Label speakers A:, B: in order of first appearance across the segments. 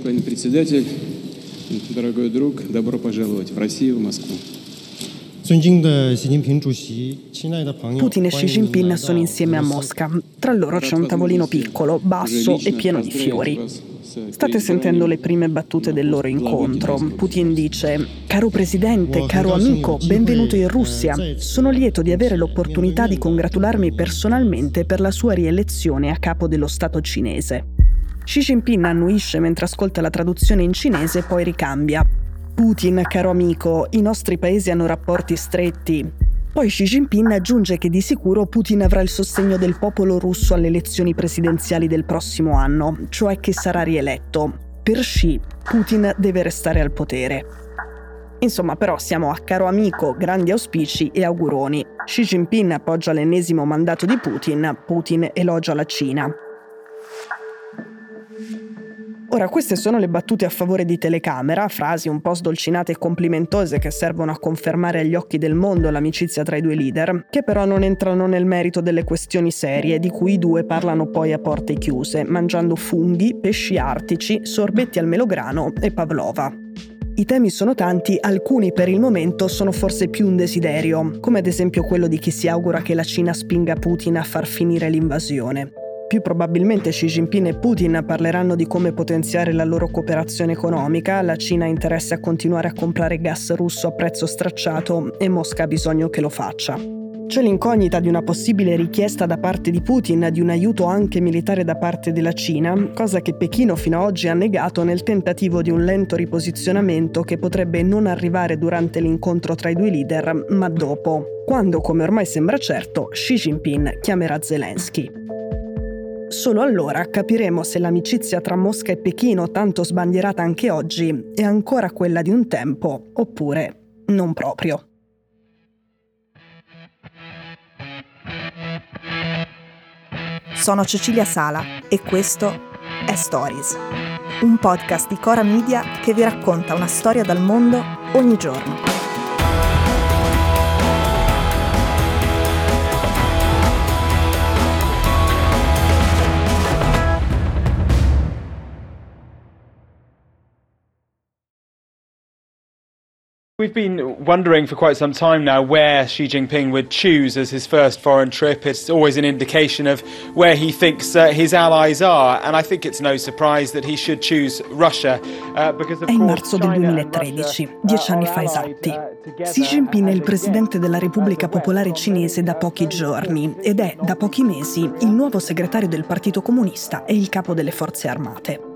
A: господин председатель, дорогой друг, добро пожаловать в Россию, в Москву.
B: Putin e Xi Jinping sono insieme a Mosca. Tra loro c'è un tavolino piccolo, basso e pieno di fiori. State sentendo le prime battute del loro incontro. Putin dice: Caro presidente, caro amico, benvenuto in Russia. Sono lieto di avere l'opportunità di congratularmi personalmente per la sua rielezione a capo dello Stato cinese. Xi Jinping annuisce mentre ascolta la traduzione in cinese e poi ricambia. Putin, caro amico, i nostri paesi hanno rapporti stretti. Poi Xi Jinping aggiunge che di sicuro Putin avrà il sostegno del popolo russo alle elezioni presidenziali del prossimo anno, cioè che sarà rieletto. Per Xi, Putin deve restare al potere. Insomma, però siamo a caro amico, grandi auspici e auguroni. Xi Jinping appoggia l'ennesimo mandato di Putin, Putin elogia la Cina. Ora, queste sono le battute a favore di telecamera, frasi un po' sdolcinate e complimentose che servono a confermare agli occhi del mondo l'amicizia tra i due leader, che però non entrano nel merito delle questioni serie, di cui i due parlano poi a porte chiuse, mangiando funghi, pesci artici, sorbetti al melograno e pavlova. I temi sono tanti, alcuni per il momento sono forse più un desiderio, come ad esempio quello di chi si augura che la Cina spinga Putin a far finire l'invasione. Più probabilmente Xi Jinping e Putin parleranno di come potenziare la loro cooperazione economica, la Cina ha interesse a continuare a comprare gas russo a prezzo stracciato e Mosca ha bisogno che lo faccia. C'è l'incognita di una possibile richiesta da parte di Putin di un aiuto anche militare da parte della Cina, cosa che Pechino fino ad oggi ha negato nel tentativo di un lento riposizionamento che potrebbe non arrivare durante l'incontro tra i due leader, ma dopo, quando, come ormai sembra certo, Xi Jinping chiamerà Zelensky. Solo allora capiremo se l'amicizia tra Mosca e Pechino, tanto sbandierata anche oggi, è ancora quella di un tempo oppure non proprio.
C: Sono Cecilia Sala e questo è Stories, un podcast di Cora Media che vi racconta una storia dal mondo ogni giorno.
D: We've been wondering for quite some time now where Xi Jinping would choose as his first foreign trip. It's always an indication of where he thinks uh, his allies are, and I think it's no surprise that he should choose Russia. Uh, because of
B: è in marzo del 2013, dieci anni fa esatti. Xi Jinping è il presidente della Repubblica Popolare Cinese da pochi giorni ed è da pochi mesi il nuovo segretario del Partito Comunista e il capo delle forze armate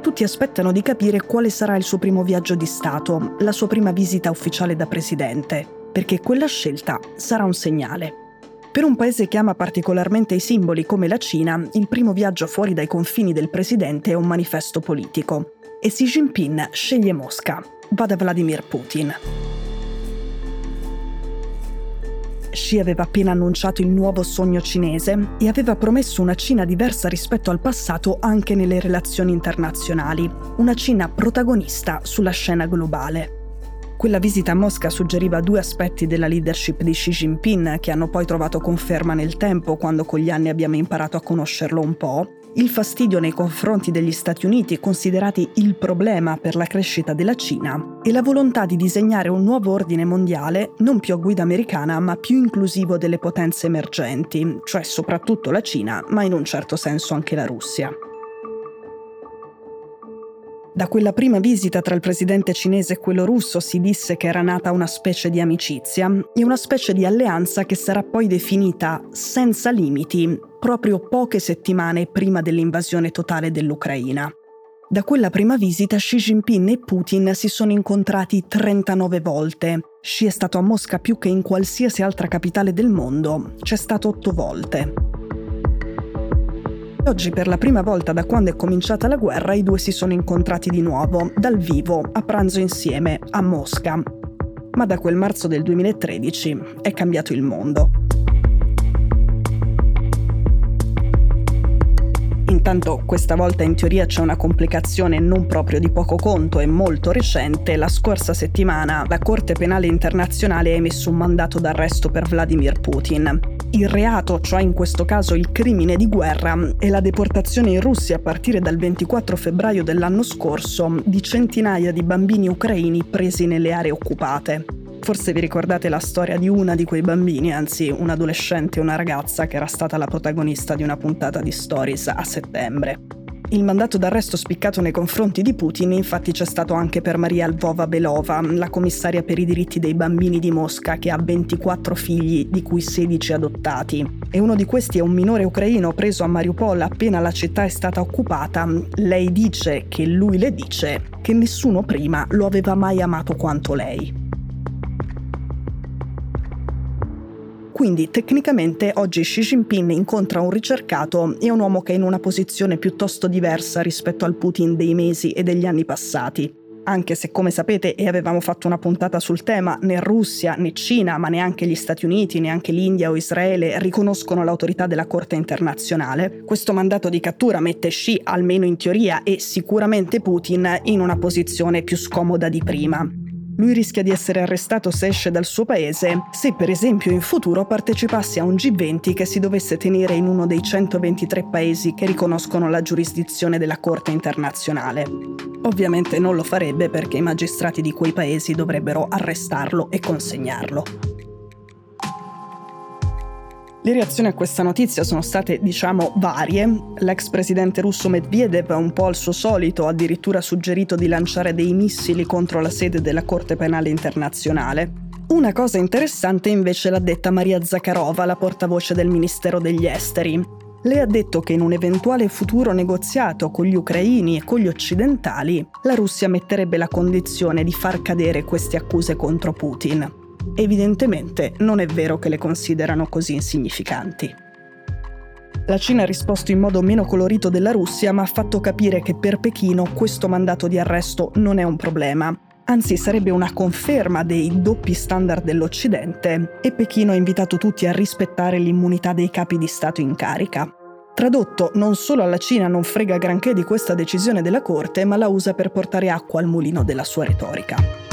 B: tutti aspettano di capire quale sarà il suo primo viaggio di Stato, la sua prima visita ufficiale da presidente, perché quella scelta sarà un segnale. Per un paese che ama particolarmente i simboli come la Cina, il primo viaggio fuori dai confini del presidente è un manifesto politico. E Xi Jinping sceglie Mosca, va da Vladimir Putin. Xi aveva appena annunciato il nuovo sogno cinese e aveva promesso una Cina diversa rispetto al passato anche nelle relazioni internazionali, una Cina protagonista sulla scena globale. Quella visita a Mosca suggeriva due aspetti della leadership di Xi Jinping che hanno poi trovato conferma nel tempo quando con gli anni abbiamo imparato a conoscerlo un po', il fastidio nei confronti degli Stati Uniti considerati il problema per la crescita della Cina e la volontà di disegnare un nuovo ordine mondiale non più a guida americana ma più inclusivo delle potenze emergenti, cioè soprattutto la Cina, ma in un certo senso anche la Russia. Da quella prima visita tra il presidente cinese e quello russo si disse che era nata una specie di amicizia e una specie di alleanza che sarà poi definita senza limiti proprio poche settimane prima dell'invasione totale dell'Ucraina. Da quella prima visita Xi Jinping e Putin si sono incontrati 39 volte. Xi è stato a Mosca più che in qualsiasi altra capitale del mondo, c'è stato 8 volte. Oggi per la prima volta da quando è cominciata la guerra i due si sono incontrati di nuovo, dal vivo, a pranzo insieme, a Mosca. Ma da quel marzo del 2013 è cambiato il mondo. Intanto questa volta in teoria c'è una complicazione non proprio di poco conto e molto recente. La scorsa settimana la Corte Penale Internazionale ha emesso un mandato d'arresto per Vladimir Putin. Il reato, cioè in questo caso il crimine di guerra, è la deportazione in Russia a partire dal 24 febbraio dell'anno scorso di centinaia di bambini ucraini presi nelle aree occupate. Forse vi ricordate la storia di una di quei bambini, anzi un adolescente e una ragazza che era stata la protagonista di una puntata di Stories a settembre. Il mandato d'arresto spiccato nei confronti di Putin infatti c'è stato anche per Maria Lvova Belova, la commissaria per i diritti dei bambini di Mosca che ha 24 figli, di cui 16 adottati. E uno di questi è un minore ucraino preso a Mariupol appena la città è stata occupata. Lei dice che lui le dice che nessuno prima lo aveva mai amato quanto lei. Quindi tecnicamente oggi Xi Jinping incontra un ricercato e un uomo che è in una posizione piuttosto diversa rispetto al Putin dei mesi e degli anni passati. Anche se, come sapete, e avevamo fatto una puntata sul tema, né Russia né Cina, ma neanche gli Stati Uniti, neanche l'India o Israele riconoscono l'autorità della Corte internazionale, questo mandato di cattura mette Xi, almeno in teoria, e sicuramente Putin in una posizione più scomoda di prima. Lui rischia di essere arrestato se esce dal suo paese, se per esempio in futuro partecipasse a un G20 che si dovesse tenere in uno dei 123 paesi che riconoscono la giurisdizione della Corte internazionale. Ovviamente non lo farebbe perché i magistrati di quei paesi dovrebbero arrestarlo e consegnarlo. Le reazioni a questa notizia sono state, diciamo, varie. L'ex presidente russo Medvedev, un po' al suo solito, ha addirittura suggerito di lanciare dei missili contro la sede della Corte Penale Internazionale. Una cosa interessante invece l'ha detta Maria Zakharova, la portavoce del Ministero degli Esteri. Lei ha detto che in un eventuale futuro negoziato con gli ucraini e con gli occidentali, la Russia metterebbe la condizione di far cadere queste accuse contro Putin. Evidentemente non è vero che le considerano così insignificanti. La Cina ha risposto in modo meno colorito della Russia, ma ha fatto capire che per Pechino questo mandato di arresto non è un problema. Anzi, sarebbe una conferma dei doppi standard dell'Occidente e Pechino ha invitato tutti a rispettare l'immunità dei capi di Stato in carica. Tradotto, non solo alla Cina non frega granché di questa decisione della Corte, ma la usa per portare acqua al mulino della sua retorica.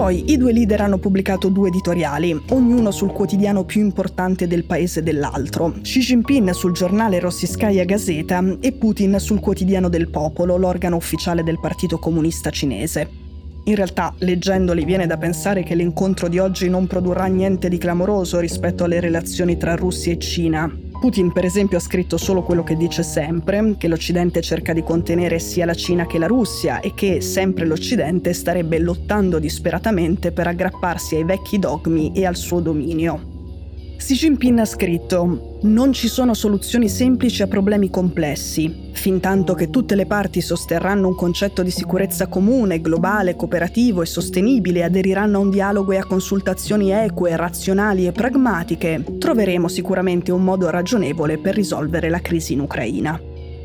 B: Poi i due leader hanno pubblicato due editoriali, ognuno sul quotidiano più importante del paese dell'altro. Xi Jinping sul giornale Rossiskaya Gazeta e Putin sul quotidiano del popolo, l'organo ufficiale del Partito Comunista Cinese. In realtà, leggendoli, viene da pensare che l'incontro di oggi non produrrà niente di clamoroso rispetto alle relazioni tra Russia e Cina, Putin per esempio ha scritto solo quello che dice sempre, che l'Occidente cerca di contenere sia la Cina che la Russia e che sempre l'Occidente starebbe lottando disperatamente per aggrapparsi ai vecchi dogmi e al suo dominio. Xi Jinping ha scritto Non ci sono soluzioni semplici a problemi complessi. Fintanto che tutte le parti sosterranno un concetto di sicurezza comune, globale, cooperativo e sostenibile aderiranno a un dialogo e a consultazioni eque, razionali e pragmatiche, troveremo sicuramente un modo ragionevole per risolvere la crisi in Ucraina.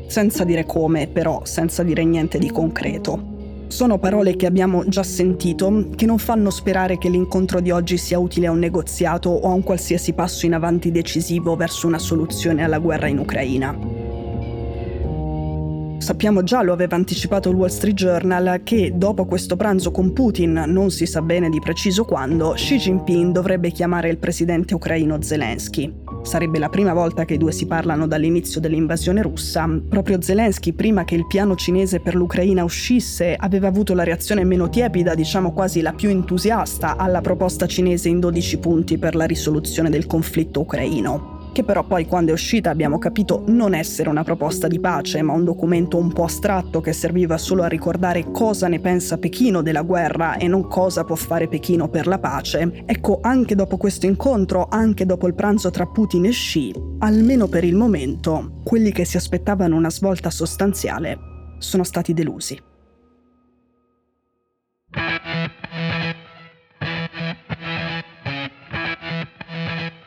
B: Senza dire come, però, senza dire niente di concreto. Sono parole che abbiamo già sentito, che non fanno sperare che l'incontro di oggi sia utile a un negoziato o a un qualsiasi passo in avanti decisivo verso una soluzione alla guerra in Ucraina. Sappiamo già, lo aveva anticipato il Wall Street Journal, che dopo questo pranzo con Putin, non si sa bene di preciso quando, Xi Jinping dovrebbe chiamare il presidente ucraino Zelensky. Sarebbe la prima volta che i due si parlano dall'inizio dell'invasione russa. Proprio Zelensky, prima che il piano cinese per l'Ucraina uscisse, aveva avuto la reazione meno tiepida, diciamo quasi la più entusiasta, alla proposta cinese in 12 punti per la risoluzione del conflitto ucraino che però poi quando è uscita abbiamo capito non essere una proposta di pace, ma un documento un po' astratto che serviva solo a ricordare cosa ne pensa Pechino della guerra e non cosa può fare Pechino per la pace. Ecco, anche dopo questo incontro, anche dopo il pranzo tra Putin e Xi, almeno per il momento, quelli che si aspettavano una svolta sostanziale sono stati delusi.